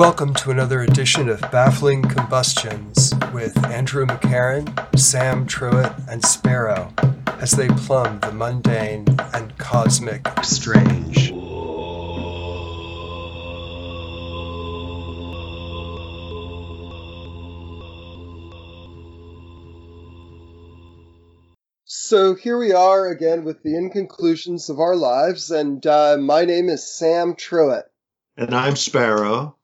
Welcome to another edition of Baffling Combustions with Andrew McCarran, Sam Truitt, and Sparrow as they plumb the mundane and cosmic strange. So here we are again with the inconclusions of our lives, and uh, my name is Sam Truitt. And I'm Sparrow.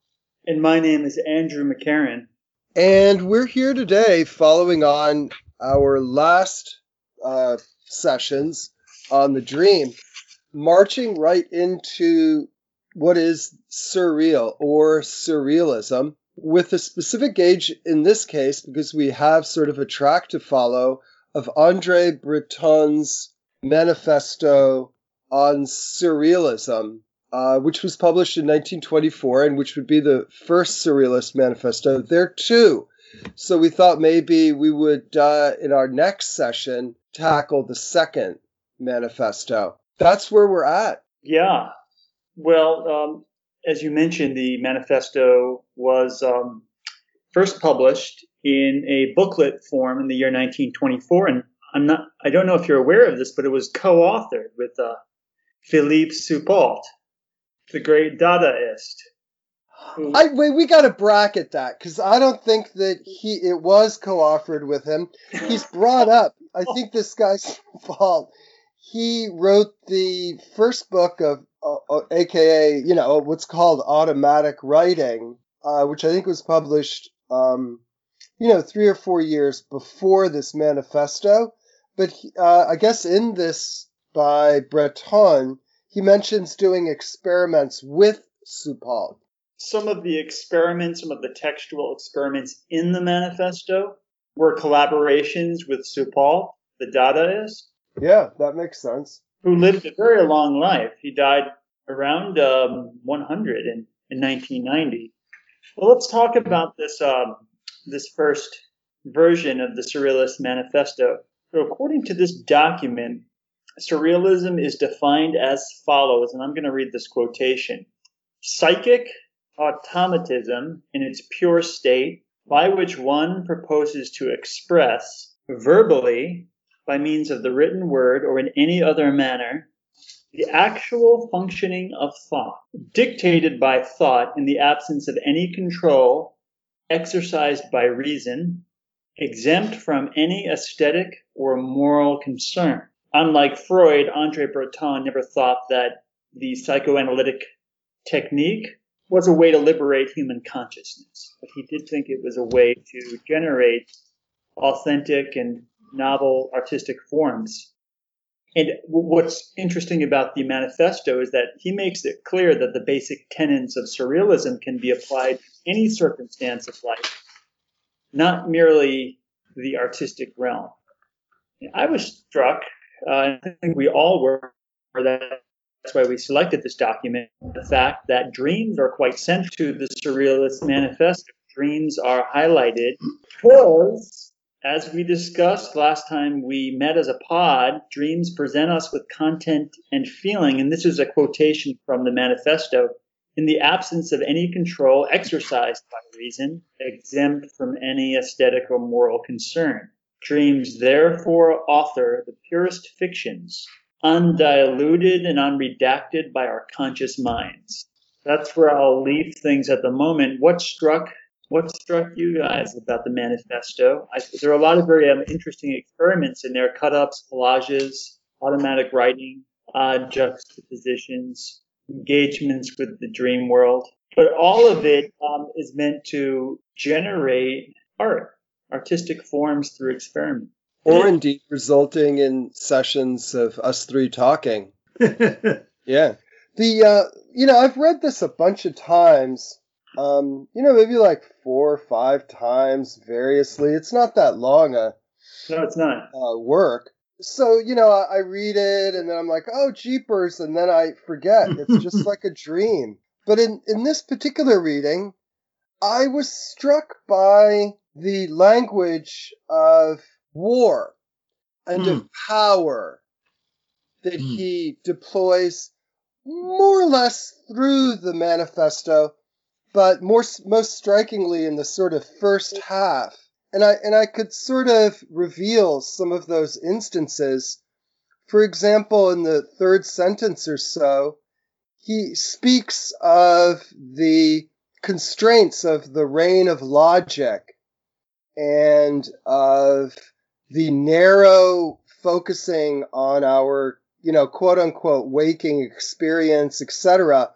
And my name is Andrew McCarran. And we're here today following on our last uh, sessions on the dream, marching right into what is surreal or surrealism, with a specific gauge in this case, because we have sort of a track to follow of Andre Breton's manifesto on surrealism, uh, which was published in 1924 and which would be the first surrealist manifesto. There too. So we thought maybe we would, uh, in our next session, tackle the second manifesto. That's where we're at. Yeah. Well, um, as you mentioned, the manifesto was um, first published in a booklet form in the year 1924, and I'm not, I don't know if you're aware of this, but it was co-authored with uh, Philippe Soupault, the great Dadaist. I wait, we got to bracket that because I don't think that he it was co-authored with him. He's brought up. I think this guy's fault. He wrote the first book of, uh, uh, aka you know what's called automatic writing, uh, which I think was published um, you know, three or four years before this manifesto. But he, uh, I guess in this by Breton, he mentions doing experiments with Soupault. Some of the experiments, some of the textual experiments in the manifesto were collaborations with Soupault, the Dadaist. Yeah, that makes sense. Who lived a very long life. He died around um, 100 in, in 1990. Well, let's talk about this um, this first version of the Surrealist Manifesto. So, according to this document, Surrealism is defined as follows, and I'm going to read this quotation Psychic automatism in its pure state, by which one proposes to express verbally, by means of the written word or in any other manner, the actual functioning of thought, dictated by thought in the absence of any control exercised by reason, exempt from any aesthetic or moral concern. Unlike Freud, Andre Breton never thought that the psychoanalytic technique was a way to liberate human consciousness, but he did think it was a way to generate authentic and novel artistic forms. And what's interesting about the manifesto is that he makes it clear that the basic tenets of surrealism can be applied to any circumstance of life, not merely the artistic realm. I was struck, uh, I think we all were, that's why we selected this document, the fact that dreams are quite central to the Surrealist Manifesto. Dreams are highlighted because, as we discussed last time we met as a pod, dreams present us with content and feeling. And this is a quotation from the manifesto in the absence of any control exercised by reason, exempt from any aesthetic or moral concern. Dreams therefore author the purest fictions, undiluted and unredacted by our conscious minds. That's where I'll leave things at the moment. What struck what struck you guys about the manifesto? I, there are a lot of very um, interesting experiments in there: cut-ups, collages, automatic writing, uh, juxtapositions engagements with the dream world. But all of it um, is meant to generate art, artistic forms through experiment. Or indeed resulting in sessions of us three talking. yeah. The, uh, you know, I've read this a bunch of times. Um, you know, maybe like four or five times variously. It's not that long a no, it's not uh, work so you know I, I read it and then i'm like oh jeepers and then i forget it's just like a dream but in in this particular reading i was struck by the language of war and mm. of hmm. power that mm. he deploys more or less through the manifesto but more most strikingly in the sort of first half. And I and I could sort of reveal some of those instances. For example, in the third sentence or so, he speaks of the constraints of the reign of logic and of the narrow focusing on our, you know, quote unquote waking experience, etc.,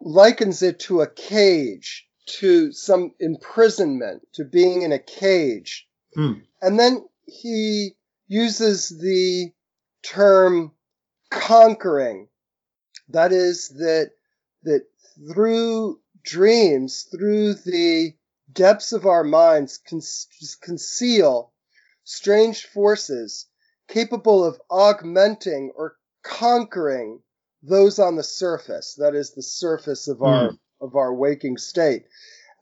likens it to a cage, to some imprisonment, to being in a cage. Hmm. And then he uses the term conquering. That is that that through dreams, through the depths of our minds, con- conceal strange forces capable of augmenting or conquering those on the surface. That is the surface of our Mm. of our waking state.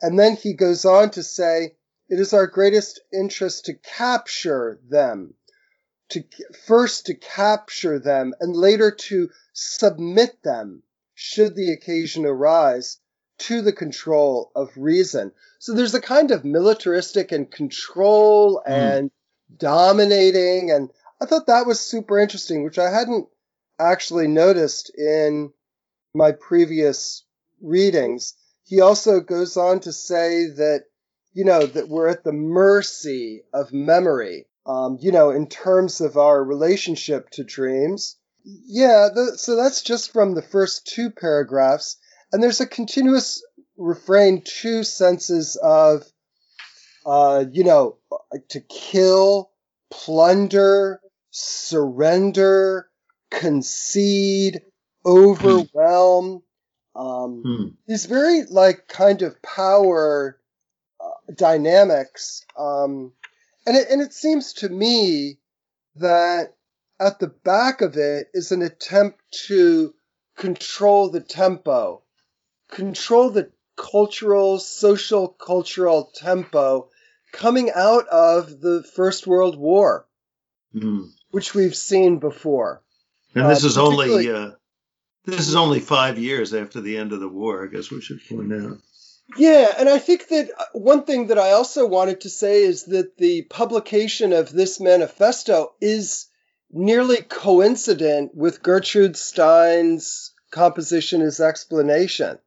And then he goes on to say, it is our greatest interest to capture them, to first to capture them and later to submit them, should the occasion arise, to the control of reason. So there's a kind of militaristic and control and dominating, and I thought that was super interesting, which I hadn't actually noticed in my previous readings. He also goes on to say that, you know, that we're at the mercy of memory, um, you know, in terms of our relationship to dreams. Yeah, the, so that's just from the first two paragraphs. And there's a continuous refrain, two senses of, uh, you know, to kill, plunder, surrender, concede, overwhelm. Um, Hmm. these very like kind of power uh, dynamics, um, and it, and it seems to me that at the back of it is an attempt to control the tempo, control the cultural, social, cultural tempo coming out of the First World War, Hmm. which we've seen before. And this Uh, is only uh, this is only five years after the end of the war. I guess we should point out. Yeah, and I think that uh, one thing that I also wanted to say is that the publication of this manifesto is nearly coincident with Gertrude Stein's composition as explanation.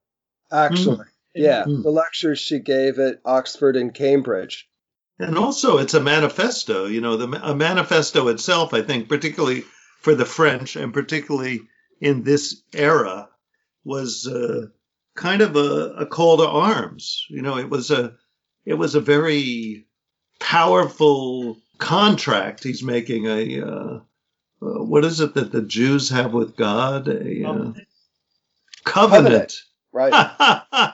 Actually, yeah, Hmm. the lectures she gave at Oxford and Cambridge. And also, it's a manifesto. You know, the a manifesto itself. I think, particularly for the French, and particularly in this era, was uh, kind of a, a call to arms. You know, it was a it was a very powerful contract he's making. A uh, uh, what is it that the Jews have with God? A uh, covenant. Right.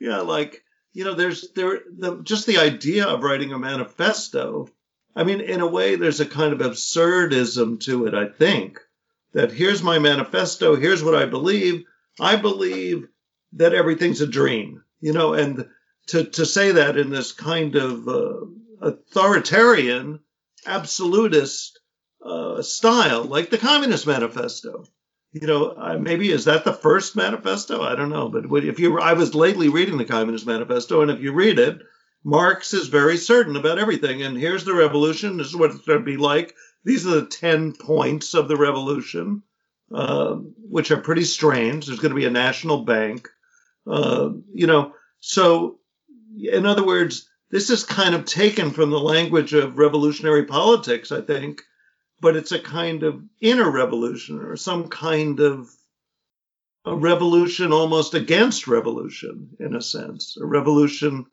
yeah, like you know, there's there the just the idea of writing a manifesto. I mean, in a way, there's a kind of absurdism to it. I think that here's my manifesto. Here's what I believe. I believe that everything's a dream. You know, and to to say that in this kind of uh, authoritarian, absolutist uh, style, like the Communist Manifesto you know, maybe is that the first manifesto? I don't know, but if you, I was lately reading the Communist Manifesto, and if you read it, Marx is very certain about everything. And here's the revolution. This is what it's going to be like. These are the ten points of the revolution, uh, which are pretty strange. There's going to be a national bank, uh, you know. So, in other words, this is kind of taken from the language of revolutionary politics, I think but it's a kind of inner revolution or some kind of a revolution almost against revolution in a sense. A revolution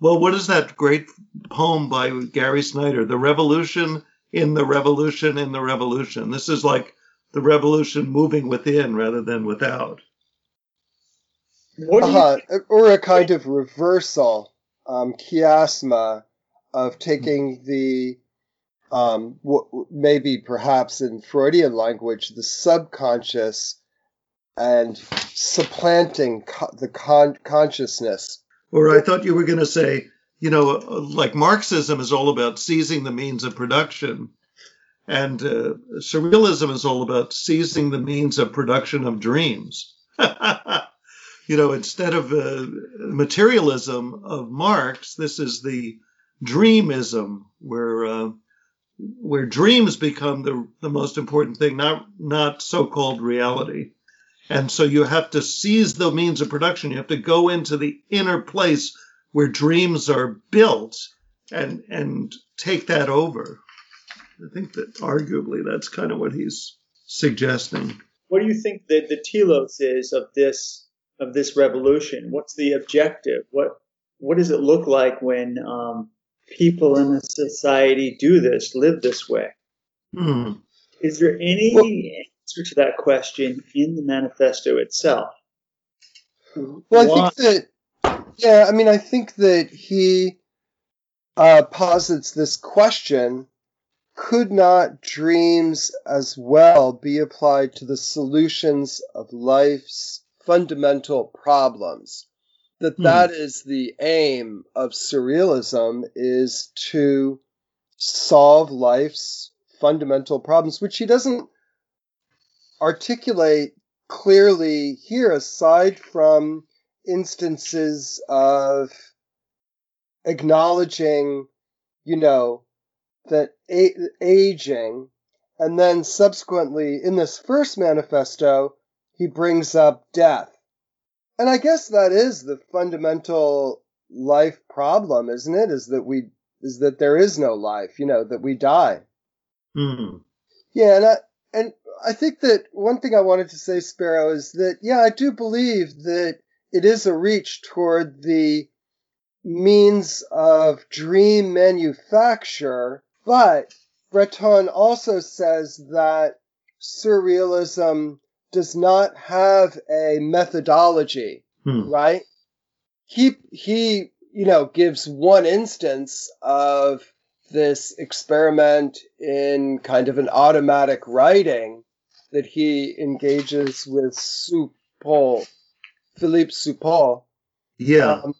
well what is that great poem by gary snyder? The revolution in the revolution in the revolution. This is like the revolution moving within rather than without. What Uh-huh. Or a kind of reversal, um, chiasma, of taking the um, w- maybe perhaps in Freudian language, the subconscious and supplanting co- the con- consciousness. or i thought you were going to say you know like marxism is all about seizing the means of production and uh, surrealism is all about seizing the means of production of dreams you know, instead of uh, materialism of Marx, this is the dreamism where uh, where dreams become the the most important thing, not not so-called reality. And so you have to seize the means of production. You have to go into the inner place where dreams are built and and take that over. I think that arguably that's kind of what he's suggesting. What do you think that the telos is of this of this revolution? What's the objective? What what does it look like when um, people in a society do this, live this way? Hmm. Is there any Well- answer to that question in the manifesto itself? Well, I think that, yeah, I mean, I think that he uh, posits this question could not dreams as well be applied to the solutions of life's fundamental problems? That Hmm. that is the aim of surrealism is to solve life's fundamental problems, which he doesn't articulate clearly here, aside from instances of acknowledging, you know, that a- aging, and then subsequently in this first manifesto, he brings up death. And I guess that is the fundamental life problem, isn't it? Is that we, is that there is no life, you know, that we die. Hmm. Yeah, and I, and I think that one thing I wanted to say, Sparrow, is that yeah, I do believe that it is a reach toward the means of dream manufacture, but Breton also says that surrealism does not have a methodology Hmm. right? He he you know gives one instance of this experiment in kind of an automatic writing that he engages with Soupault, Philippe Soupault. Yeah. Um,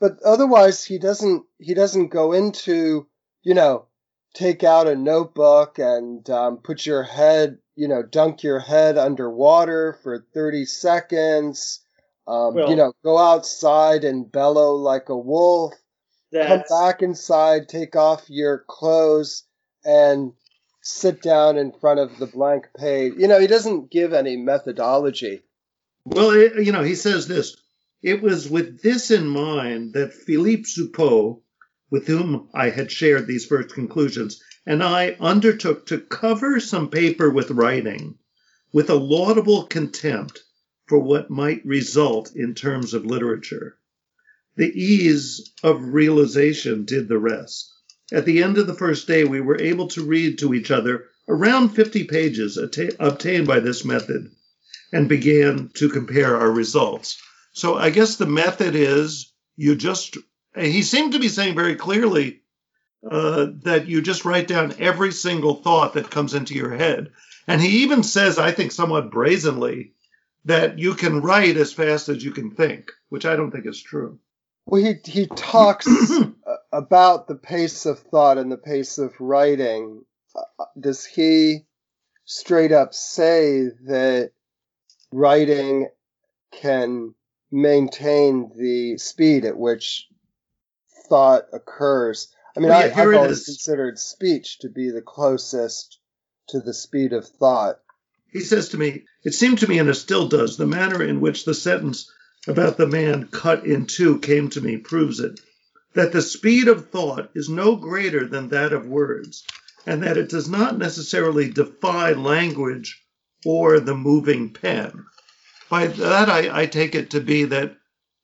but otherwise, he doesn't he doesn't go into you know take out a notebook and um, put your head you know dunk your head underwater for thirty seconds. Um, Well- you know, go outside and bellow like a wolf. Come back inside, take off your clothes, and sit down in front of the blank page. You know, he doesn't give any methodology. Well, it, you know, he says this. It was with this in mind that Philippe Soupault, with whom I had shared these first conclusions, and I undertook to cover some paper with writing with a laudable contempt for what might result in terms of literature. The ease of realization did the rest. At the end of the first day, we were able to read to each other around 50 pages atta- obtained by this method and began to compare our results. So I guess the method is you just, he seemed to be saying very clearly uh, that you just write down every single thought that comes into your head. And he even says, I think somewhat brazenly, that you can write as fast as you can think, which I don't think is true. Well, he he talks about the pace of thought and the pace of writing. Uh, does he straight up say that writing can maintain the speed at which thought occurs? I mean, Well, I, I've it always is. considered speech to be the closest to the speed of thought. He says to me, It seemed to me, and it still does, the manner in which the sentence about the man cut in two came to me proves it. That the speed of thought is no greater than that of words, and that it does not necessarily defy language or the moving pen. By that, I, I take it to be that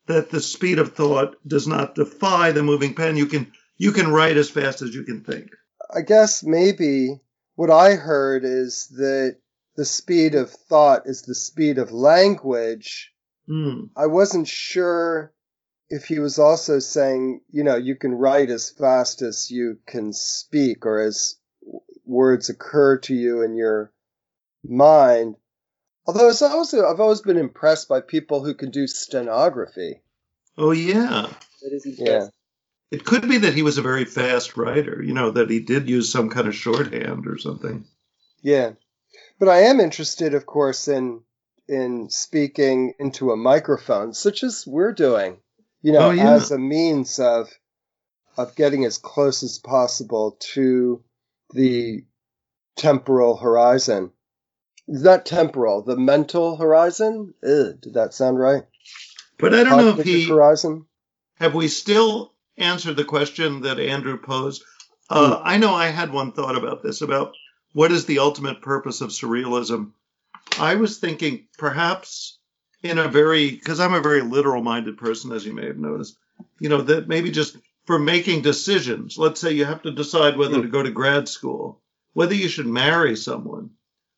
that the speed of thought does not defy the moving pen. You can you can write as fast as you can think. I guess maybe what I heard is that the speed of thought is the speed of language. Hmm. I wasn't sure if he was also saying, you know, you can write as fast as you can speak or as words occur to you in your mind. Although it's also, I've always been impressed by people who can do stenography. Oh yeah. that is Yeah. It could be that he was a very fast writer, you know, that he did use some kind of shorthand or something. Yeah. But I am interested, of course, in in speaking into a microphone, such as we're doing, you know, Oh, yeah. as a means of of getting as close as possible to the temporal horizon. Not temporal, the mental horizon. Ugh, did that sound right? But I don't know if he horizon. have we still answered the question that Andrew posed. Uh, Hmm. I know I had one thought about this about what is the ultimate purpose of surrealism. I was thinking perhaps in a very because I'm a very literal minded person, as you may have noticed. You know that maybe just for making decisions. Let's say you have to decide whether Hmm. to go to grad school, whether you should marry someone,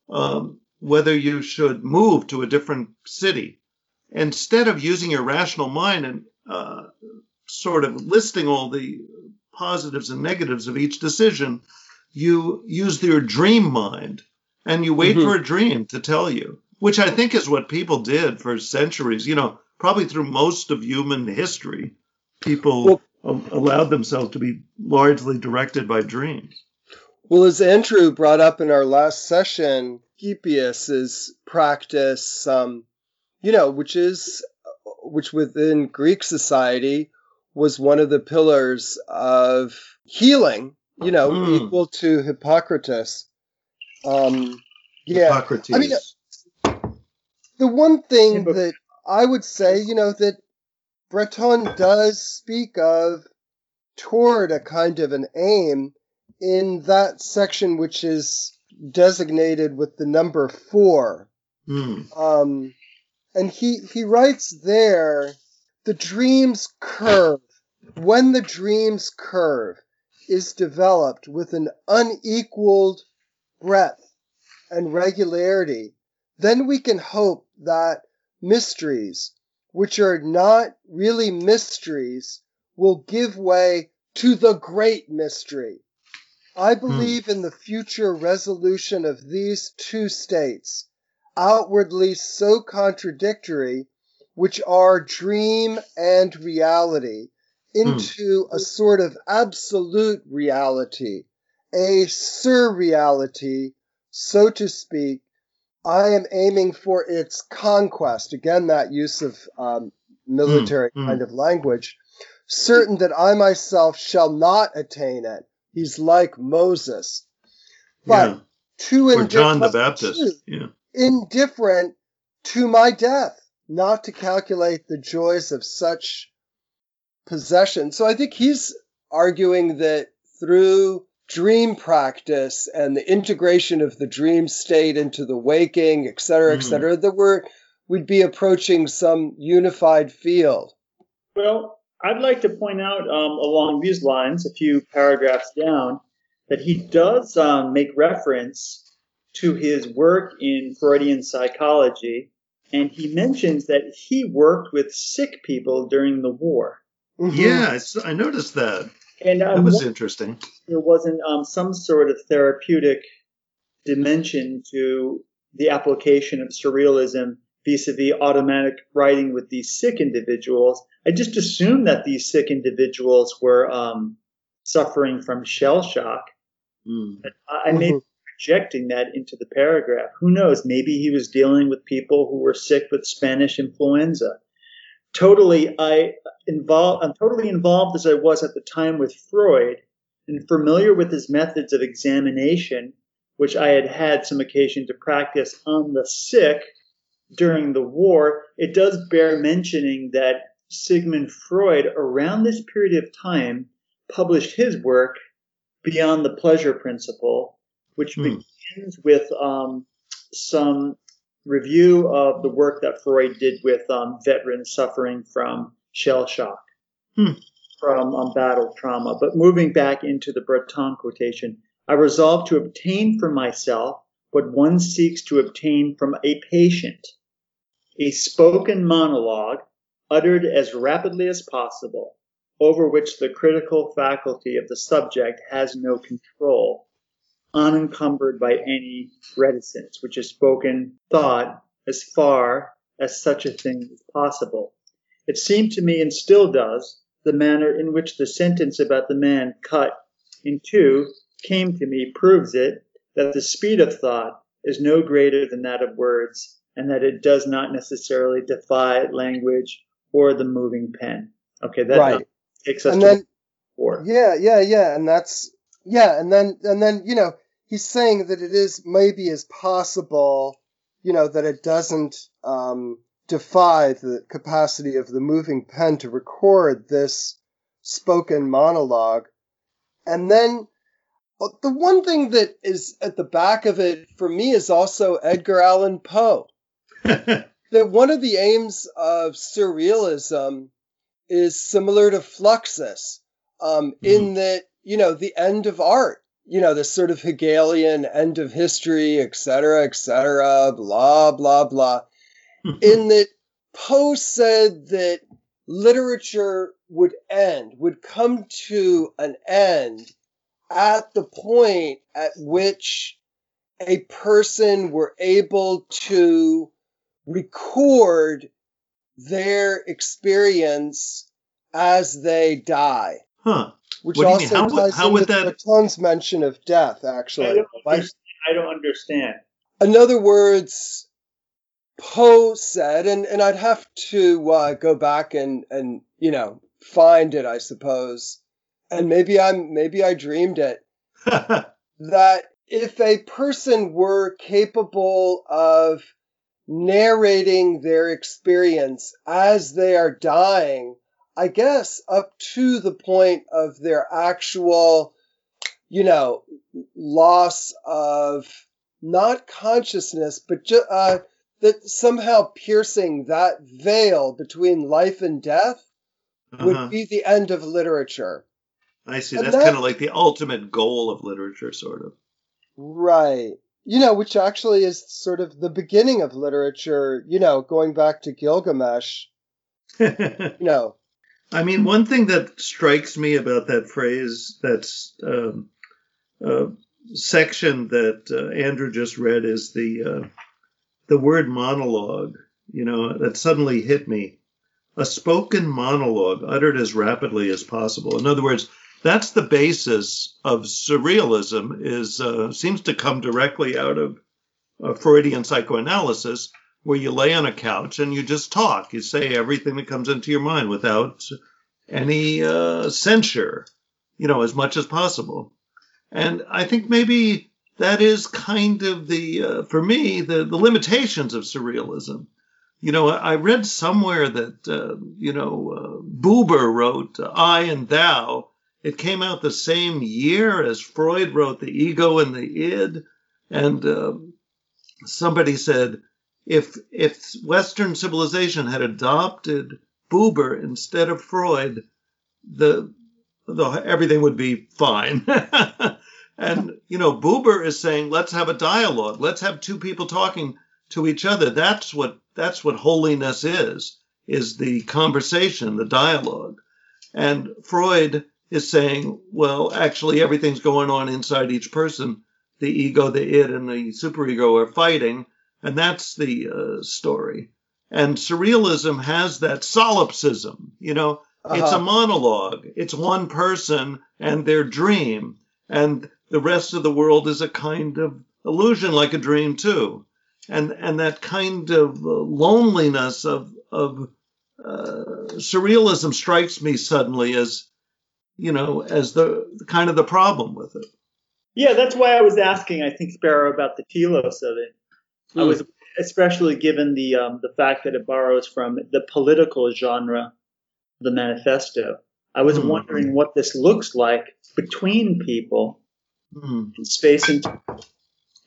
um, whether you should move to a different city. Instead of using your rational mind and uh, sort of listing all the positives and negatives of each decision, you use your dream mind and you wait Mhm. for a dream to tell you, which I think is what people did for centuries. You know, probably through most of human history, people Well- allowed themselves to be largely directed by dreams. Well, as Andrew brought up in our last session, Hippias's practice, um, you know, which is, which within Greek society was one of the pillars of healing, you know, Mm. equal to Hippocrates. Um, yeah. Hippocrates. I mean, The one thing that I would say, you know, that Breton does speak of toward a kind of an aim in that section which is designated with the number four. Hmm. Um, and he, he writes there, the dream's curve, when the dream's curve is developed with an unequaled breadth and regularity, then we can hope that mysteries, which are not really mysteries, will give way to the great mystery. I hmm. believe in the future resolution of these two states, outwardly so contradictory, which are dream and reality, into a sort of absolute reality, a surreality, so to speak. I am aiming for its conquest. Again, that use of um, military mm. kind of language. Certain that I myself shall not attain it. He's like Moses. But yeah. too Or John the indifferent- Baptist. Yeah. indifferent to my death, not to calculate the joys of such possession. So I think he's arguing that through dream practice and the integration of the dream state into the waking, et cetera, et Mhm. cetera, that we're, we'd be approaching some unified field. Well, I'd like to point out um, along these lines, a few paragraphs down, that he does um, make reference to his work in Freudian psychology, and he mentions that he worked with sick people during the war. Mhm. Yeah, I noticed that. And That was interesting. there wasn't um, some sort of therapeutic dimension to the application of surrealism vis-a-vis automatic writing with these sick individuals. I just assumed that these sick individuals were um, suffering from shell shock. Hmm. I, I may be projecting that into the paragraph. Who knows? Maybe he was dealing with people who were sick with Spanish influenza. Totally, I involved. I'm totally involved as I was at the time with Freud, and familiar with his methods of examination, which I had had some occasion to practice on the sick during the war. It does bear mentioning that Sigmund Freud, around this period of time, published his work Beyond the Pleasure Principle, which Hmm. begins with um, some review of the work that Freud did with um, veterans suffering from shell shock, Hmm. from um, battle trauma. But moving back into the Breton quotation, I resolved to obtain for myself what one seeks to obtain from a patient a spoken monologue uttered as rapidly as possible, over which the critical faculty of the subject has no control, unencumbered by any reticence, which is spoken thought as far as such a thing is possible. It seemed to me, and still does, the manner in which the sentence about the man cut in two came to me proves it that the speed of thought is no greater than that of words, and that it does not necessarily defy language or the moving pen. Okay, that Right. takes us And to then- four. Yeah, yeah, yeah, and that's yeah, and then and then you know he's saying that it is maybe as possible, you know, that it doesn't um, defy the capacity of the moving pen to record this spoken monologue, and then the one thing that is at the back of it for me is also Edgar Allan Poe. That one of the aims of surrealism is similar to Fluxus, um, in that you know the end of art, you know, this sort of Hegelian end of history, et cetera, et cetera, blah blah blah. in that Poe said that literature would end, would come to an end at the point at which a person were able to record their experience as they die, huh. which What do you mean? also How ties how in would with that- Breton's mention of death. I Actually, don't, Like. I don't understand. in other words, Poe said, and, and I'd have to uh, go back and, and you know find it, I suppose, and maybe I'm maybe I dreamed it that if a person were capable of narrating their experience as they are dying, I guess up to the point of their actual, you know, loss of not consciousness, but ju- uh, that somehow piercing that veil between life and death would Uh-huh. be the end of literature. I see. and That's that- kind of like the ultimate goal of literature, sort of. Right. You know, which actually is sort of the beginning of literature, you know, going back to Gilgamesh, you know. I mean, one thing that strikes me about that phrase, that's um, uh, section that uh, Andrew just read, is the uh, the word monologue. You know, that suddenly hit me. A spoken monologue uttered as rapidly as possible. In other words, that's the basis of surrealism. Is uh, seems to come directly out of uh, Freudian psychoanalysis, where you lay on a couch and you just talk. You say everything that comes into your mind without any uh, censure, you know, as much as possible. And I think maybe that is kind of the, uh, for me, the, the limitations of surrealism. You know, I read somewhere that, uh, you know, uh, Buber wrote I and Thou. It came out the same year as Freud wrote The Ego and the Id. And uh, somebody said, if, if Western civilization had adopted Buber instead of Freud, the, the everything would be fine. and you know, Buber is saying, let's have a dialogue. Let's have two people talking to each other. That's what that's what holiness is: is the conversation, the dialogue. And Freud is saying, well, actually, everything's going on inside each person. The ego, the id, and the superego are fighting, and that's the uh, story. And surrealism has that solipsism, you know, it's a Uh-huh. monologue. It's one person and their dream, and the rest of the world is a kind of illusion, like a dream too. And and that kind of uh, loneliness of of uh, surrealism strikes me suddenly as, you know, as the kind of the problem with it. Yeah, that's why I was asking. I think Sparrow about the telos of it. I Hmm. was especially given the um, the fact that it borrows from the political genre, the manifesto. I was Hmm. wondering what this looks like between people Hmm. in space and time.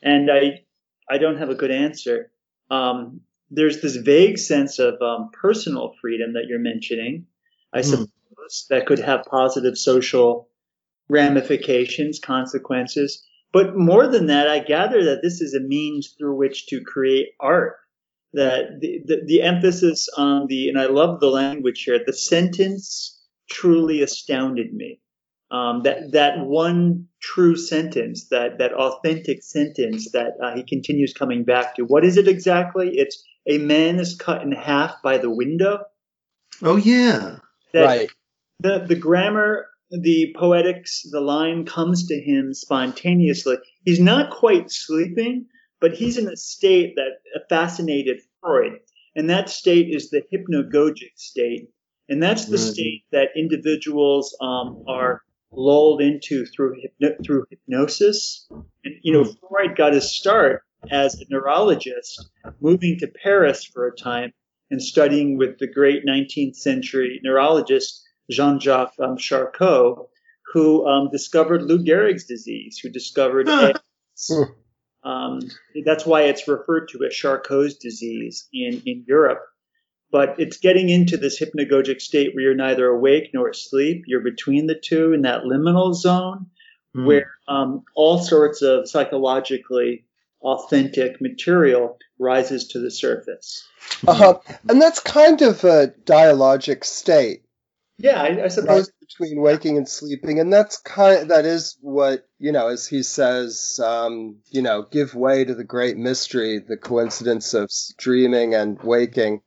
and I I don't have a good answer. Um, there's this vague sense of um, personal freedom that you're mentioning. I Hmm. suppose that could have positive social ramifications, consequences. But more than that, I gather that this is a means through which to create art. That the, the, the emphasis on the, and I love the language here, the sentence truly astounded me. Um, that, that one true sentence, that, that authentic sentence that uh, he continues coming back to. What is it exactly? It's a man is cut in half by the window. Oh yeah. That right. the the grammar, the poetics, the line comes to him spontaneously. He's not quite sleeping, but he's in a state that fascinated Freud, and that state is the hypnagogic state, and that's the Right. state that individuals um, are lulled into through hypno- through hypnosis. And you know, Freud got his start as a neurologist, moving to Paris for a time and studying with the great 19th century neurologist Jean-Jacques um, Charcot, who um, discovered Lou Gehrig's disease, who discovered ALS. Um, that's why it's referred to as Charcot's disease in, in Europe. But it's getting into this hypnagogic state where you're neither awake nor asleep. You're between the two in that liminal zone Hmm. where um, all sorts of psychologically authentic material rises to the surface. Uh-huh. And that's kind of a dialogic state, Yeah, I, I suppose. right, between waking and sleeping, and that's kind. of, That is what you know, as he says, um, you know, give way to the great mystery, the coincidence of dreaming and waking.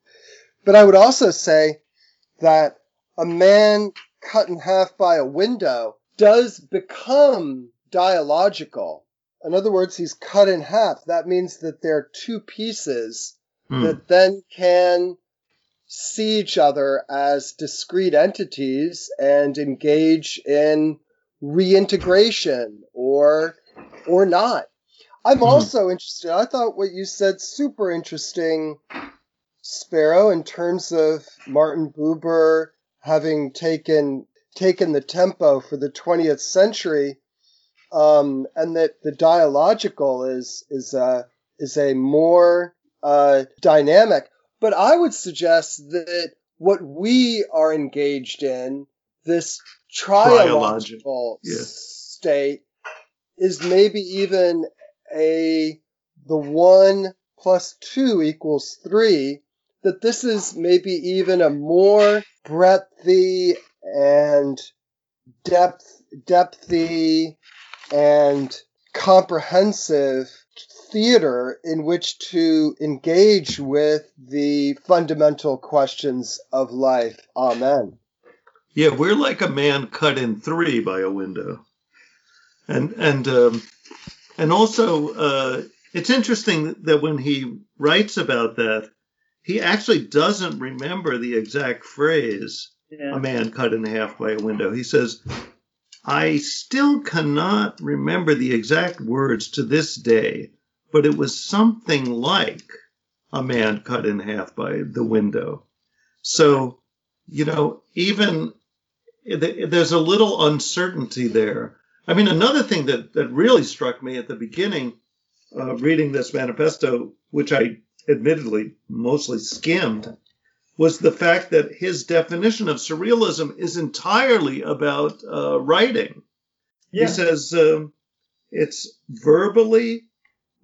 But I would also say that a man cut in half by a window does become dialogical. In other words, he's cut in half. That means that there are two pieces Hmm. that then can see each other as discrete entities and engage in reintegration or or not. I'm Hmm. also interested. I thought what you said super interesting, Sparrow, in terms of Martin Buber having taken taken the tempo for the 20th century, um, and that the dialogical is is a is a more uh, dynamic. But I would suggest that what we are engaged in, this Triologic, triological yes. state, is maybe even a the one plus two equals three. That this is maybe even a more breadthy and depth depthy and comprehensive theater in which to engage with the fundamental questions of life. Amen. Yeah, we're like a man cut in three by a window, and and um, and also uh, it's interesting that when he writes about that, he actually doesn't remember the exact phrase Yeah. "a man cut in half by a window." He says, "I still cannot remember the exact words to this day, but it was something like a man cut in half by the window." So, you know, even there's a little uncertainty there. I mean, another thing that, that really struck me at the beginning, uh, reading this manifesto, which I admittedly mostly skimmed, was the fact that his definition of surrealism is entirely about uh, writing. Yeah. He says um, it's verbally,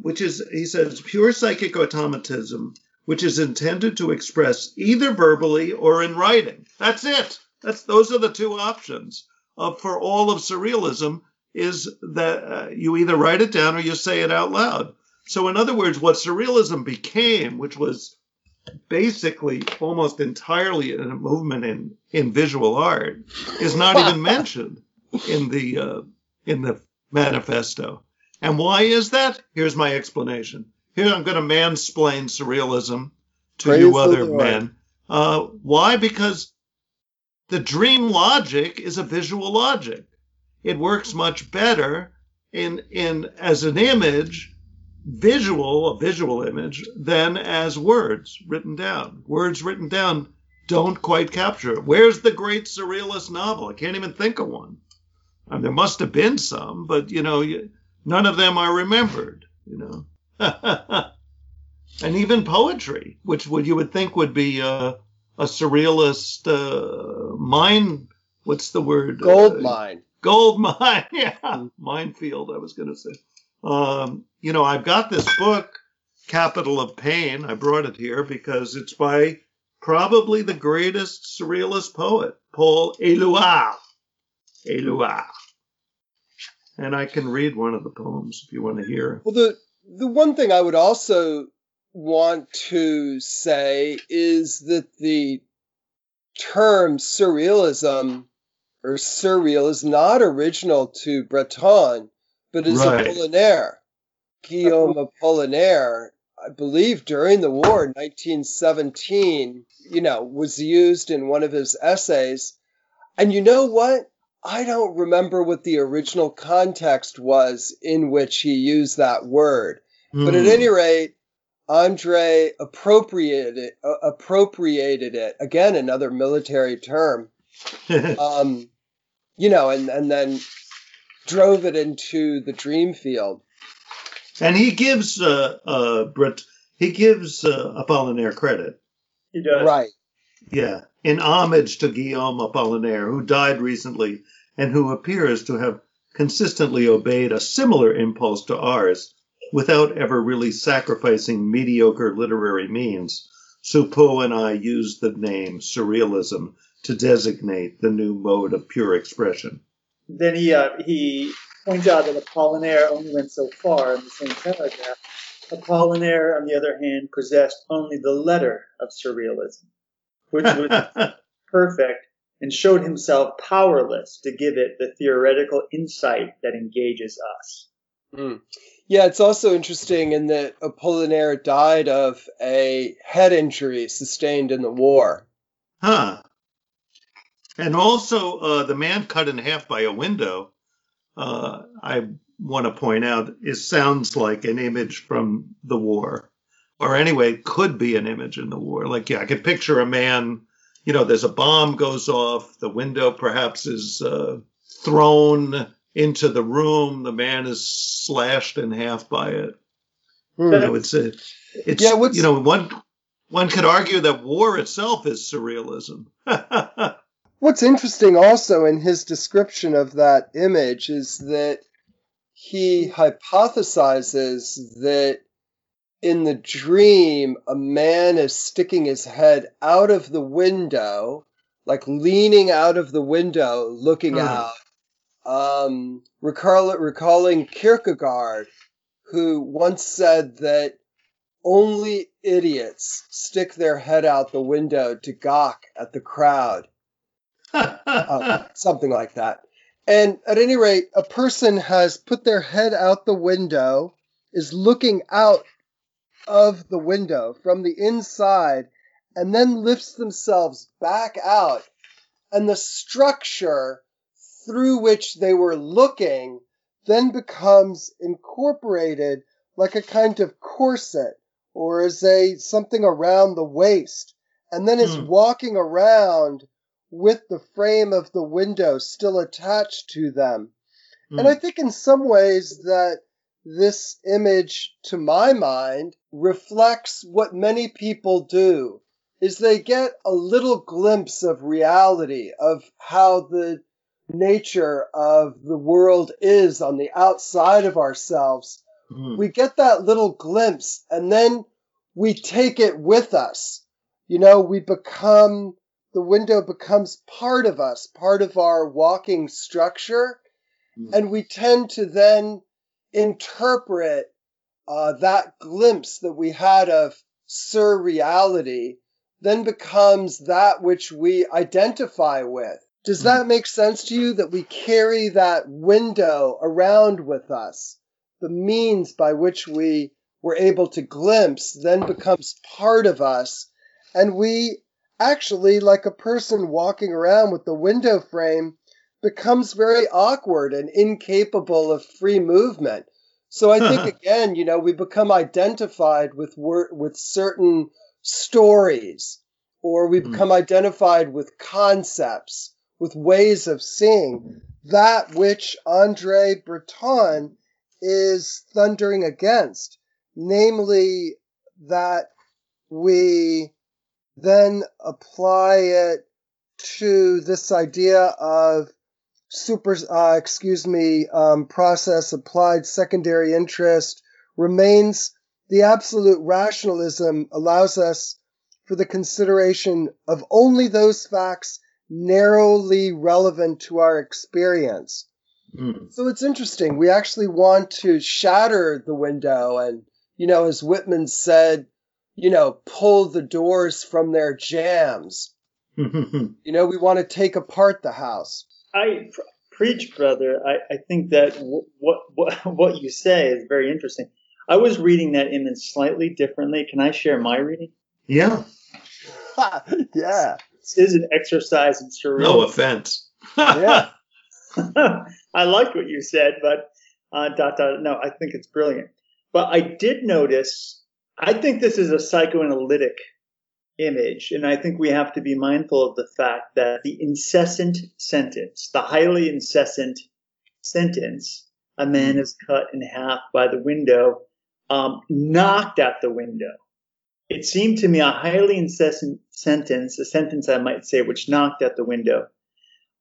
which is, he says, pure psychic automatism, which is intended to express either verbally or in writing. That's it. That's those are the two options uh, for all of surrealism. Is that uh, you either write it down or you say it out loud. So, in other words, what surrealism became, which was basically almost entirely a movement in, in visual art, is not even mentioned in the uh, in the manifesto. And why is that? Here's my explanation. Here I'm going to mansplain surrealism to Praise you other men. Uh, why? Because the dream logic is a visual logic. It works much better in in as an image, visual, a visual image, than as words written down. Words written down don't quite capture it. Where's the great surrealist novel? I can't even think of one. I mean, there must have been some, but you know, you, none of them are remembered. You know, and even poetry, which would you would think would be uh, a surrealist uh, mine. What's the word? Gold Uh, mine. Gold mine, yeah, minefield. I was going to say. Um, you know, I've got this book, Capital of Pain. I brought it here because it's by probably the greatest surrealist poet, Paul Éluard. Éluard. And I can read one of the poems if you want to hear. Well, the the one thing I would also want to say is that the term surrealism or surreal is not original to Breton, but is Right. Apollinaire. Guillaume Apollinaire, I believe during the war, 1917, you know, was used in one of his essays. And you know what? I don't remember what the original context was in which he used that word. But at Hmm. any rate, Andre appropriated it, uh, appropriated it again, another military term. Um, you know, and and then drove it into the dream field. and he gives uh, uh, Brit- he gives uh, Apollinaire credit. He does. Right. Yeah, in homage to Guillaume Apollinaire, who died recently and who appears to have consistently obeyed a similar impulse to ours without ever really sacrificing mediocre literary means. Soupault and I used the name surrealism to designate the new mode of pure expression. Then he uh, he points out that Apollinaire only went so far in the same paragraph. Apollinaire, on the other hand, possessed only the letter of surrealism, which was perfect and showed himself powerless to give it the theoretical insight that engages us. Mm. Yeah, it's also interesting in that Apollinaire died of a head injury sustained in the war. Huh. And also, uh, the man cut in half by a window, uh, I want to point out, it sounds like an image from the war. Or anyway, could be an image in the war. Like, yeah, I could picture a man, you know, there's a bomb goes off, the window perhaps is uh, thrown into the room, the man is slashed in half by it. Hmm. You know, it's a, it's, Yeah, you know, one, one could argue that war itself is surrealism. What's interesting also in his description of that image is that he hypothesizes that in the dream, a man is sticking his head out of the window, like leaning out of the window, looking Hmm. out. Um, recall, recalling Kierkegaard, who once said that only idiots stick their head out the window to gawk at the crowd uh, something like that. And at any rate, a person has put their head out the window, is looking out of the window from the inside, and then lifts themselves back out. And the structure through which they were looking then becomes incorporated like a kind of corset or as a something around the waist and then is Hmm. walking around with the frame of the window still attached to them. And I think in some ways that this image, to my mind, reflects what many people do, is they get a little glimpse of reality, of how the nature of the world is on the outside of ourselves. Hmm. We get that little glimpse and then we take it with us. You know, we become, the window becomes part of us, part of our walking structure. Mm. And we tend to then interpret uh, that glimpse that we had of surreality then becomes that which we identify with. Does that make sense to you that we carry that window around with us? The means by which we were able to glimpse then becomes part of us. And we actually, like a person walking around with the window frame, becomes very awkward and incapable of free movement. So I think again, you know, we become identified with wor- with certain stories, or we Hmm. become identified with concepts, with ways of seeing that which Andre Breton is thundering against, namely that we then apply it to this idea of super, uh, excuse me, um, process applied secondary interest remains the absolute rationalism allows us for the consideration of only those facts narrowly relevant to our experience. Hmm. So it's interesting. We actually want to shatter the window and, you know, as Whitman said, you know, pull the doors from their jambs. You know, we want to take apart the house. I pr- preach, brother. I, I think that w- what, what what you say is very interesting. I was reading that image slightly differently. Can I share my reading? Yeah. yeah. This is an exercise in surrealism. No offense. Yeah. I like what you said, but uh, dot dot. No, I think it's brilliant. But I did notice. I think this is a psychoanalytic image, and I think we have to be mindful of the fact that the incessant sentence, the highly incessant sentence, a man is cut in half by the window, um, knocked at the window. It seemed to me a highly incessant sentence, a sentence I might say, which knocked at the window.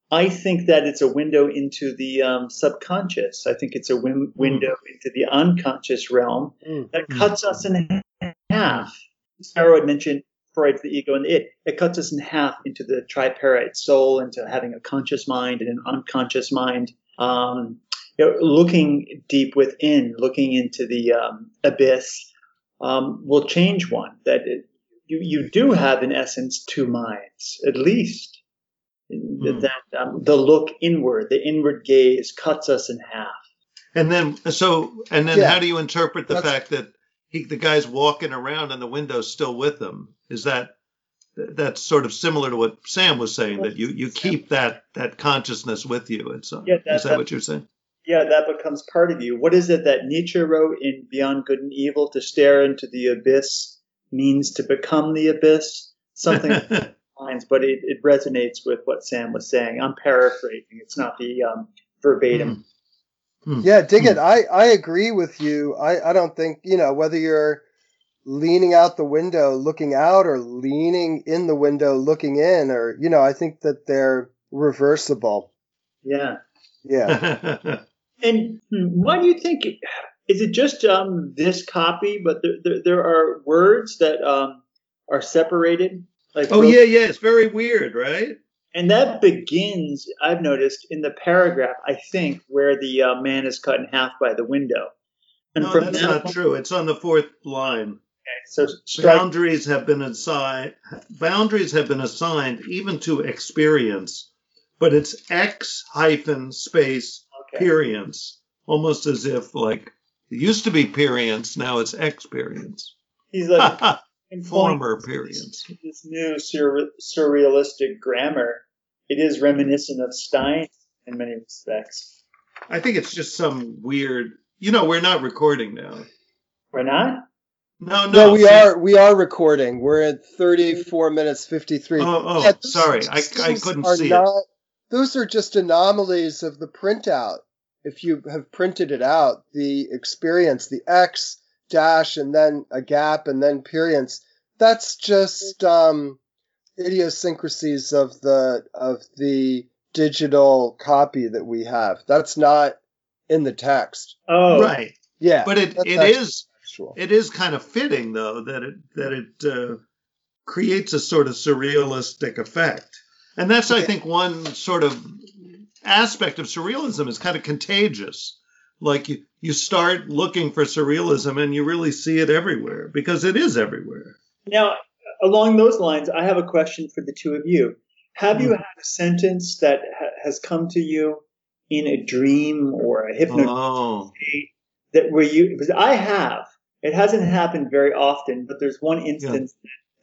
I think that it's a window into the um, subconscious. I think it's a win- window into the unconscious realm Mm. that cuts us in half. Sarah had mentioned Freud's the ego and the it. It cuts us in half into the tripartite soul, into having a conscious mind and an unconscious mind. Um, you know, looking deep within, looking into the um, abyss, um, will change one. That it, you you do have, in essence, two minds, at least. That um, the look inward, the inward gaze, cuts us in half. And then, so, and then Yeah. how do you interpret the That's- fact that he, the guy's walking around and the window's still with him? Is that, that's sort of similar to what Sam was saying, that you, you keep that, that consciousness with you. It's, uh, Yeah, that- is that that- what you're saying? yeah, that becomes part of you. What is it that Nietzsche wrote in Beyond Good and Evil? To stare into the abyss means to become the abyss. Something lines, but it, it resonates with what Sam was saying. I'm paraphrasing. It's not the um, verbatim. Yeah, dig it. I, I agree with you. I, I don't think, you know, whether you're leaning out the window looking out or leaning in the window looking in or, you know, I think that they're reversible. Yeah. Yeah. And hmm, why do you think? Is it just um, this copy, but there, there, there are words that um, are separated? Like oh, yeah, yeah. It's very weird, right? And that begins, I've noticed, in the paragraph, I think, where the uh, man is cut in half by the window. And No, from that's that not point- true. It's on the fourth line. So strike, Boundaries have been assigned. Boundaries have been assigned even to experience, but it's X hyphen space okay. perience, almost as if like it used to be perience, now it's experience. He's like in Former periods. perience. This new sur- surrealistic grammar, it is reminiscent of Stein in many respects. I think it's just some weird. You know, we're not recording now. We're not. No, no. No, we see- are we are recording. We're at 34 minutes 53. Oh, oh, Yeah, those sorry, I, I couldn't are see it. Those are just anomalies of the printout. If you have printed it out, the experience, the X dash and then a gap and then perience, that's just um, idiosyncrasies of the of the digital copy that we have. That's not in the text. Oh, Right, Yeah, but it that's it actually is textual. it is kind of fitting though that it that it uh, creates a sort of surrealistic effect, and that's I think one sort of aspect of surrealism is kind of contagious. Like you you start looking for surrealism and you really see it everywhere because it is everywhere. Now, along those lines, I have a question for the two of you. Have you Hmm. had a sentence that ha- has come to you in a dream or a hypnotic Oh, state that where you? Because I have. It hasn't happened very often, but there's one instance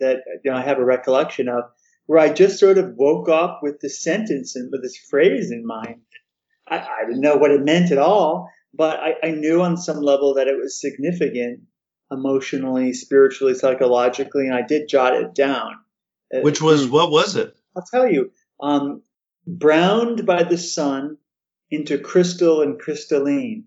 that you know, I have a recollection of where I just sort of woke up with this sentence and with this phrase in mind. I, I didn't know what it meant at all, but I, I knew on some level that it was significant emotionally, spiritually, psychologically, and I did jot it down. Uh, which was what was it? I'll tell you, um, browned by the sun into crystal and crystalline.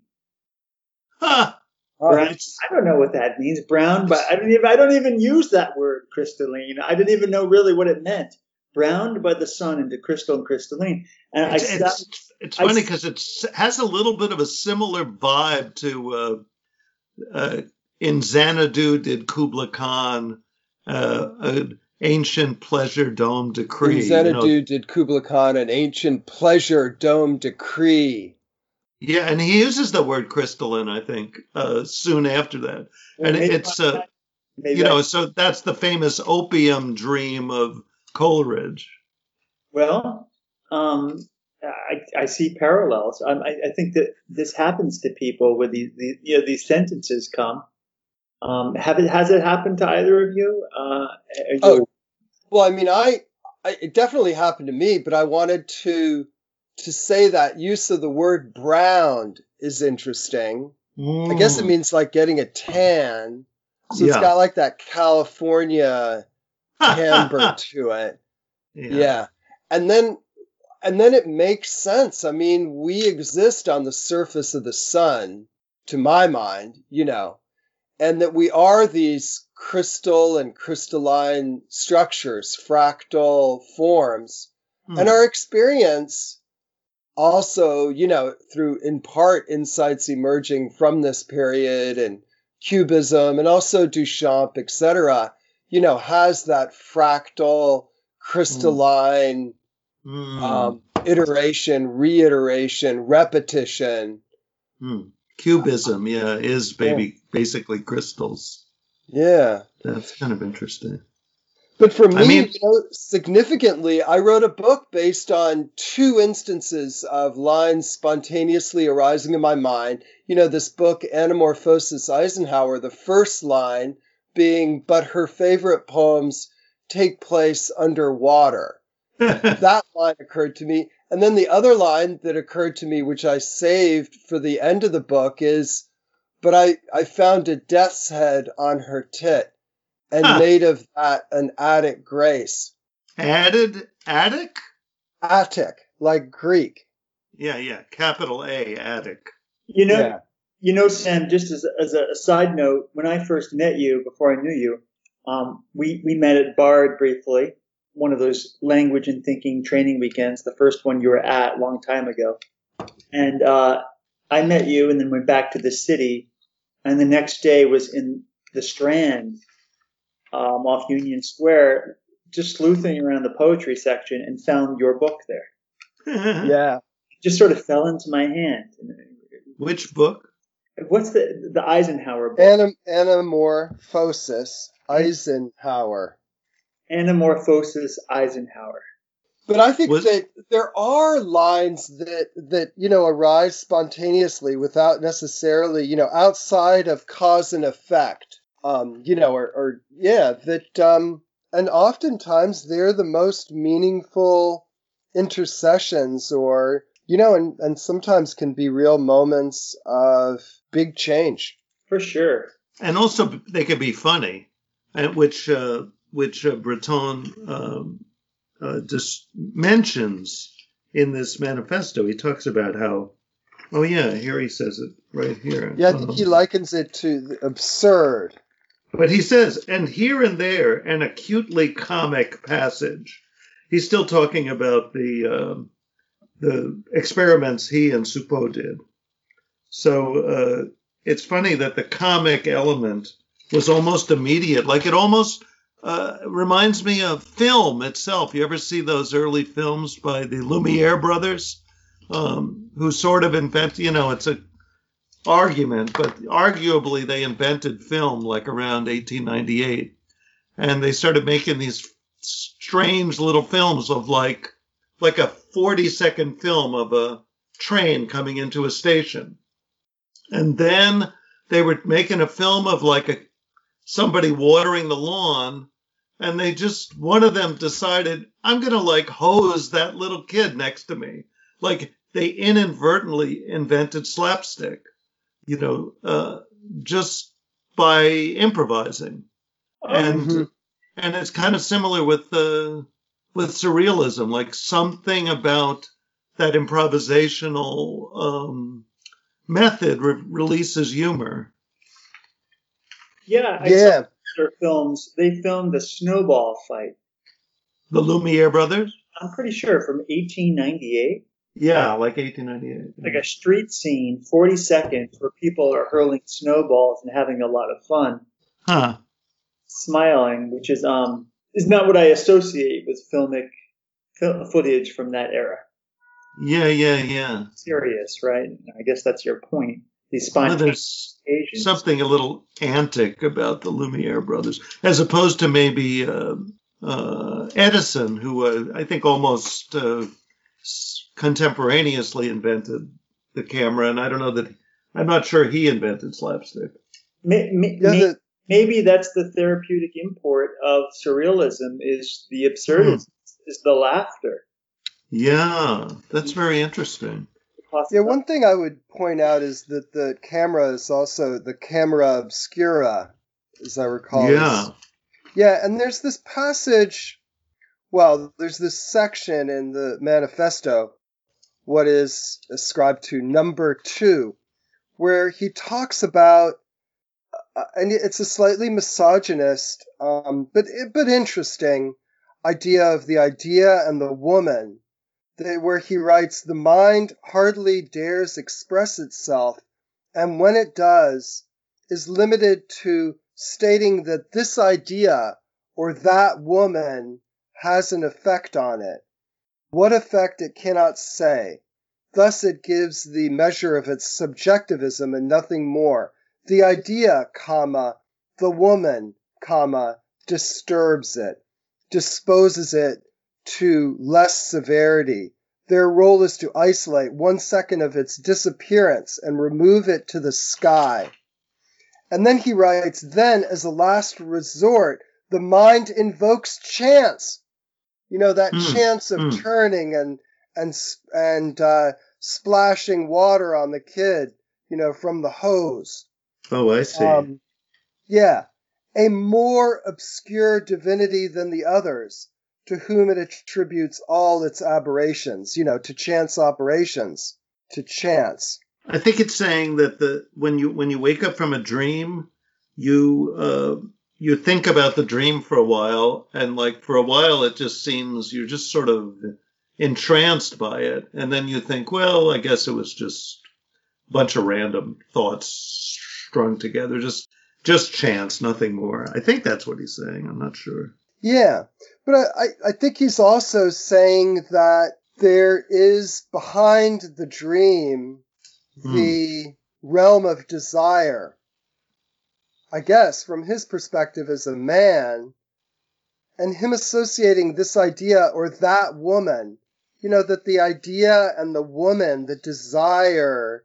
Huh. Brown- I don't know what that means. Brown, but I don't even I don't even use that word crystalline. I didn't even know really what it meant. Browned by the sun into crystal and crystalline. And I It's, sat, it's, it's I funny because it has a little bit of a similar vibe to uh, uh, in Xanadu did Kubla Khan, uh, an ancient pleasure dome decree. In you know. did Kubla Khan an ancient pleasure dome decree. Yeah, and he uses the word crystalline, I think, uh, soon after that. And maybe it's, uh, You know, so that's the famous opium dream of Coleridge. well, um, I, I see parallels. Um, I, I think that this happens to people when these, these you know these sentences come. Um, have it has it happened to either of you? Uh, you- Oh, well, I mean, I, I it definitely happened to me, but I wanted to to say that use of the word browned is interesting. I guess it Mm. means like getting a tan. So it's Yeah. got like that California timbre to it. Yeah. And then and then it makes sense. I mean, we exist on the surface of the sun, to my mind, you know, and that we are these crystal and crystalline structures, fractal forms. Hmm. And our experience also, you know, through in part insights emerging from this period and cubism and also Duchamp, etc., you know, has that fractal, crystalline Mm. um, iteration, reiteration, repetition. Hmm. Cubism, yeah, is baby basically crystals. Yeah. That's kind of interesting. But for me, I mean- you know, significantly, I wrote a book based on two instances of lines spontaneously arising in my mind. You know, this book, Anamorphosis Eisenhower, the first line being, but her favorite poems take place underwater. that line occurred to me. And then the other line that occurred to me, which I saved for the end of the book, is But I, I found a death's head on her tit and Huh. made of that an Attic grace. Added attic? Attic, like Greek. Yeah, yeah. Capital A, attic. you know, Yeah. You know, Sam. Just as as a, a side note, when I first met you, before I knew you, um, we we met at Bard briefly, one of those language and thinking training weekends, the first one you were at a long time ago, and uh, I met you, and then went back to the city, and the next day was in the Strand, um, off Union Square, just sleuthing around the poetry section, and found your book there. Yeah. Just sort of fell into my hand. Which book? What's the the Eisenhower book? Anim- Anamorphosis Eisenhower. Anamorphosis Eisenhower. But I think Was- that there are lines that that you know arise spontaneously without necessarily you know outside of cause and effect. Um, you know, or, or yeah, that um, and oftentimes they're the most meaningful intercessions, or you know, and and sometimes can be real moments of big change. For sure. and also they could be funny, and which uh, which uh, Breton um, uh, just mentions in this manifesto. He talks about how, oh yeah, here he says it right here. Yeah, I think he Um, likens it to the absurd. But he says, and here and there, an acutely comic passage. He's still talking about the um, the experiments he and Soupault did. So uh, it's funny that the comic element was almost immediate. Like it almost uh, reminds me of film itself. You ever see those early films by the Lumiere brothers, um, who sort of invent? You know, it's a argument, but arguably they invented film like around 1898, and they started making these strange little films of like like a 40 second film of a train coming into a station, and then they were making a film of like a somebody watering the lawn. And they just, one of them decided, I'm going to like hose that little kid next to me. Like they inadvertently invented slapstick you know, uh, just by improvising, and Mhm. and it's kind of similar with uh, with surrealism, like something about that improvisational um, method re- releases humor. Yeah, I Yeah, saw their films. They filmed the snowball fight. The Lumiere brothers, I'm pretty sure from 1898. yeah, like 1898. Like a street scene, 40 seconds, where people are hurling snowballs and having a lot of fun, huh? smiling, which is um is not what I associate with filmic footage from that era. Yeah, yeah, yeah. Serious, right? I guess that's your point. These Well, spontaneous there's occasions. something a little antic about the Lumiere brothers, as opposed to maybe uh, uh, Edison, who uh, I think almost uh, contemporaneously invented the camera, and I don't know that I'm not sure he invented slapstick. May, may, Yeah, may- the, maybe that's the therapeutic import of surrealism is the absurdism, is the laughter. Yeah, that's very interesting. yeah, one thing I would point out is that the camera is also the camera obscura, as I recall. Yeah. Yeah, and there's this passage. Well, there's this section in the manifesto, what is ascribed to number two, where he talks about, uh, and it's a slightly misogynist, um, but but interesting idea of the idea and the woman, that, where he writes, the mind hardly dares express itself, and when it does, is limited to stating that this idea or that woman has an effect on it. What effect it cannot say. Thus it gives the measure of its subjectivism and nothing more. The idea, comma, the woman, comma, disturbs it, disposes it to less severity. Their role is to isolate one second of its disappearance and remove it to the sky. And then he writes, then as a last resort, the mind invokes chance. You know, that Hmm, chance of hmm. turning and, and, and, uh, splashing water on the kid, you know, from the hose. Oh, I see. Um, yeah. A more obscure divinity than the others, to whom it attributes all its aberrations, you know, to chance operations, to chance. I think it's saying that the when you when you wake up from a dream, you uh, you think about the dream for a while, and like for a while, it just seems you're just sort of entranced by it, and then you think, well, I guess it was just a bunch of random thoughts strung together, just just chance, nothing more. I think that's what he's saying. I'm not sure. Yeah. But I, I, think he's also saying that there is behind the dream Hmm. the realm of desire. I guess from his perspective as a man, and him associating this idea or that woman, you know, that the idea and the woman, the desire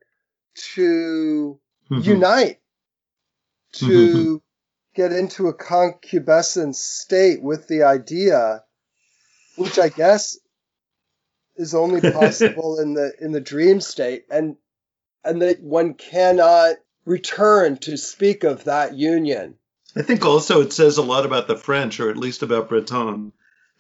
to Mhm. unite, to get into a concubescent state with the idea, which I guess is only possible in the in the dream state, and and that one cannot return to speak of that union. I think also it says a lot about the French, or at least about Breton,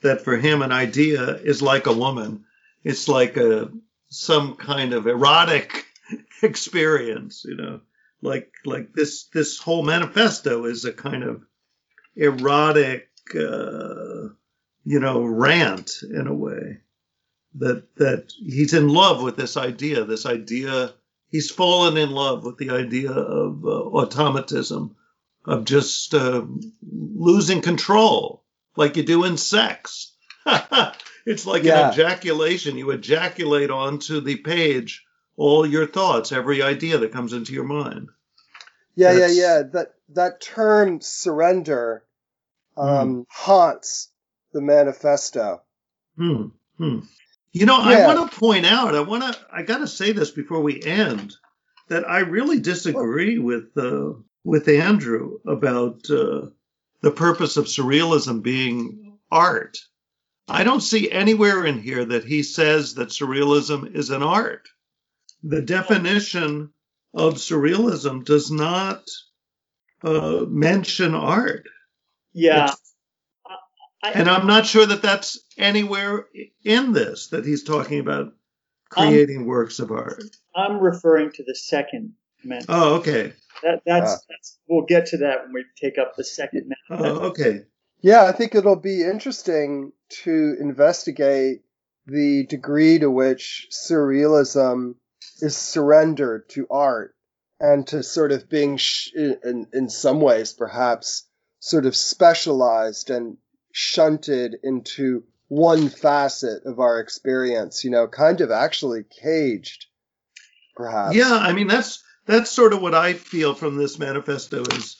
that for him an idea is like a woman. It's like a some kind of erotic experience, you know, like like this this whole manifesto is a kind of erotic, uh, you know, rant in a way. That that he's in love with this idea, this idea. He's fallen in love with the idea of uh, automatism of just uh, losing control, like you do in sex. it's like Yeah. an ejaculation. You ejaculate onto the page all your thoughts, every idea that comes into your mind. Yeah, That's- yeah, yeah. That that term surrender um, haunts the manifesto. Hmm. Hmm. You know, I want to point out. I want to. I got to say this before we end. That I really disagree with uh, with Andrew about uh, the purpose of surrealism being art. I don't see anywhere in here that he says that surrealism is an art. The definition of surrealism does not uh, mention art. Yeah. I, And I'm not sure that that's anywhere in this that he's talking about creating works of art. I'm referring to the second amendment. Oh, okay. That, that's, Ah. that's we'll get to that when we take up the second amendment. Oh, okay. Yeah, I think it'll be interesting to investigate the degree to which surrealism is surrendered to art and to sort of being, sh- in, in some ways, perhaps sort of specialized and shunted into one facet of our experience, you know, kind of actually caged, perhaps. Yeah, I mean that's that's sort of what I feel from this manifesto is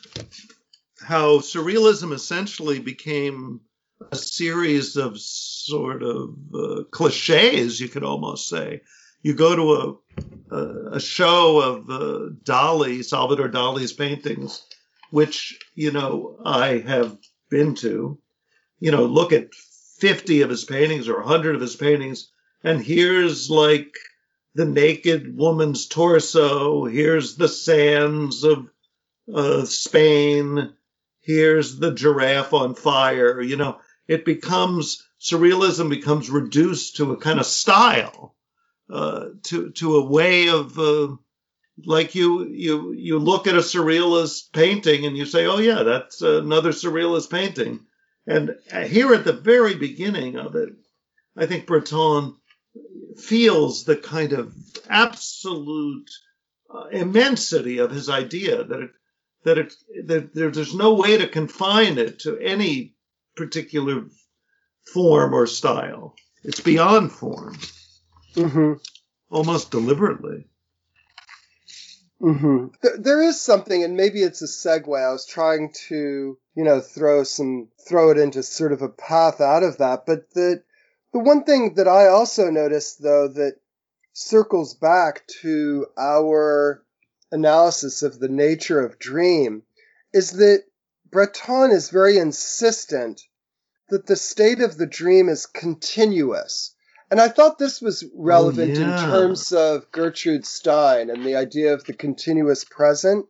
how surrealism essentially became a series of sort of uh, cliches, you could almost say. You go to a, a, show of uh, Dali, Salvador Dali's paintings, which, you know, I have been to. You know, look at 50 of his paintings or 100 of his paintings, and here's like the naked woman's torso, here's the sands of uh, Spain, here's the giraffe on fire. You know, it becomes surrealism becomes reduced to a kind of style, uh, to to a way of uh, like you you you look at a surrealist painting and you say, oh yeah, that's another surrealist painting. And here at the very beginning of it, I think Breton feels the kind of absolute uh, immensity of his idea that it that it that there's no way to confine it to any particular form or style. It's beyond form, Mm-hmm. almost deliberately. Mm-hmm. There, there is something, and maybe it's a segue. I was trying to, you know, throw some, throw it into sort of a path out of that. But the, the one thing that I also noticed, though, that circles back to our analysis of the nature of dream, is that Breton is very insistent that the state of the dream is continuous. And I thought this was relevant in yeah. terms of Gertrude Stein and the idea of the continuous present.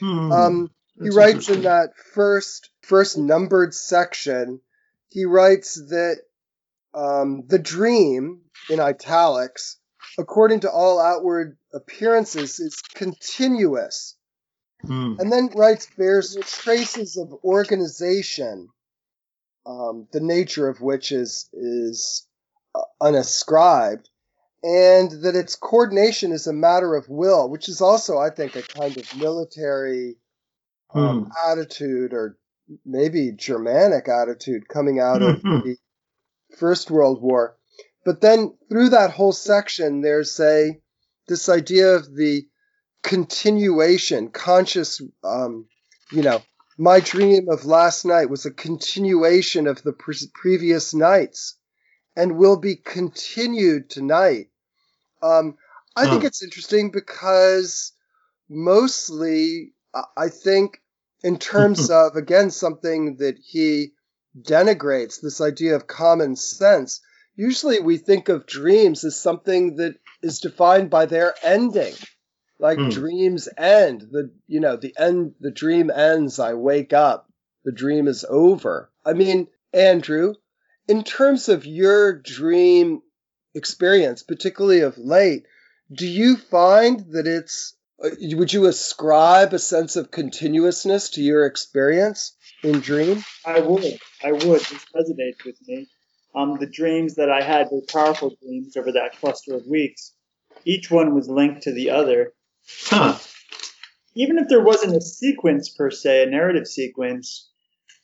Hmm, Um, he writes in that first first numbered section, he writes that um, the dream in italics, according to all outward appearances, is continuous, Hmm. and then writes bears traces of organization, um, the nature of which is is unascribed, and that its coordination is a matter of will, which is also, I think, a kind of military um, attitude or maybe Germanic attitude coming out of the First World War. But then through that whole section, there's a this idea of the continuation, conscious, um, you know, my dream of last night was a continuation of the pre- previous nights and will be continued tonight. Um, I think it's interesting because mostly I- think in terms of, again, something that he denigrates, this idea of common sense, usually we think of dreams as something that is defined by their ending. Like Hmm. dreams end, the you know, the end the dream ends, I wake up, the dream is over. I mean, Andrew, in terms of your dream experience, particularly of late, do you find that it's uh, would you ascribe a sense of continuousness to your experience in dream? I would. I would. This resonates with me. Um, the dreams that I had were powerful dreams over that cluster of weeks. Each one was linked to the other. Huh. Even if there wasn't a sequence per se, a narrative sequence,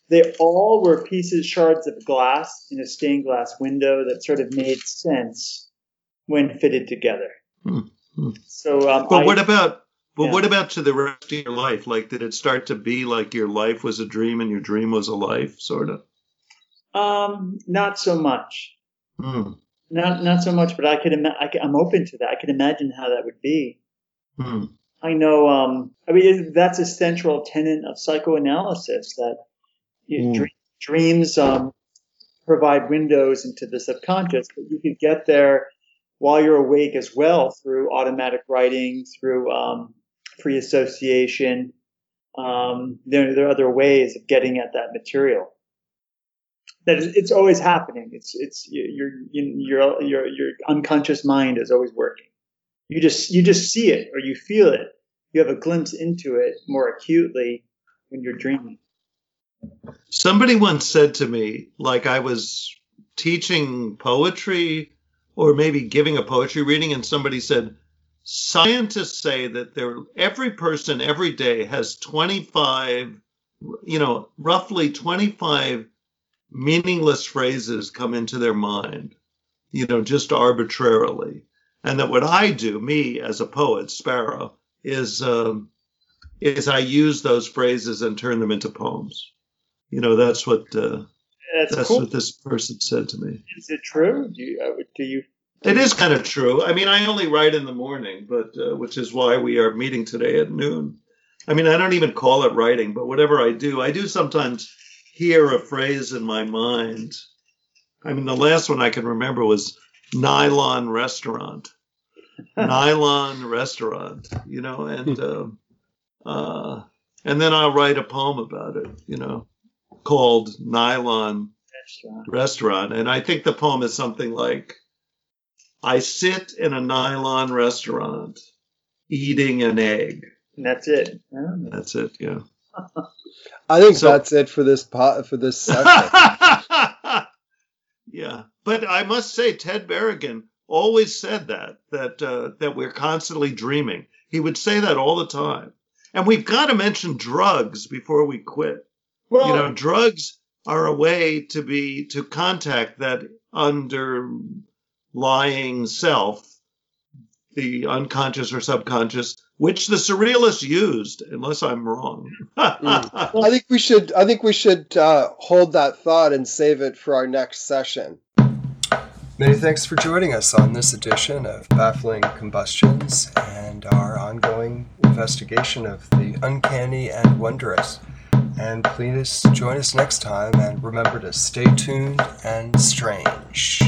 they all were pieces, shards of glass in a stained glass window that sort of made sense when fitted together. Hmm. Hmm. So, um, But I- what about but Yeah. what about to the rest of your life? Like, did it start to be like your life was a dream and your dream was a life, sort of? um, not so much. Hmm. Not not so much, but I could, ima- I I'm open to that. I could imagine how that would be. Hmm. I know. Um, I mean, that's a central tenet of psychoanalysis that you, Mm. dr- dreams um, provide windows into the subconscious, but you could get there while you're awake as well through automatic writing, through um, free association. Um, there, there are other ways of getting at that material. That is, it's always happening. It's it's your your your your unconscious mind is always working. You just you just see it or you feel it. You have a glimpse into it more acutely when you're dreaming. Somebody once said to me, like I was teaching poetry or maybe giving a poetry reading, and somebody said, scientists say that there every person every day has 25, you know, roughly 25 meaningless phrases come into their mind, you know, just arbitrarily. And that what I do, me as a poet, Sparrow, is um, is I use those phrases and turn them into poems. You know, that's what uh, That's, That's cool. what this person said to me. Is it true? Do you, uh, do you It is kind of true. I mean, I only write in the morning, but uh, which is why we are meeting today at noon. I mean, I don't even call it writing, but whatever I do, I do sometimes hear a phrase in my mind. I mean, the last one I can remember was nylon restaurant, nylon restaurant, you know, and um uh, and then I'll write a poem about it, you know, called nylon restaurant? restaurant. And I think the poem is something like I sit in a nylon restaurant eating an egg. And that's it. Oh. That's it, yeah. I think So- that's it for this pot for this session. yeah. But I must say, Ted Berrigan always said that, that, uh, that we're constantly dreaming. He would say that all the time. And we've got to mention drugs before we quit. Well, you know drugs are a way to be to contact that underlying self the unconscious or subconscious which the surrealists used unless i'm wrong I think we should. I think we should uh, hold that thought and save it for our next session. Many thanks for joining us on this edition of Baffling Combustions and our ongoing investigation of the uncanny and wondrous. And please join us next time and remember to stay tuned and strange.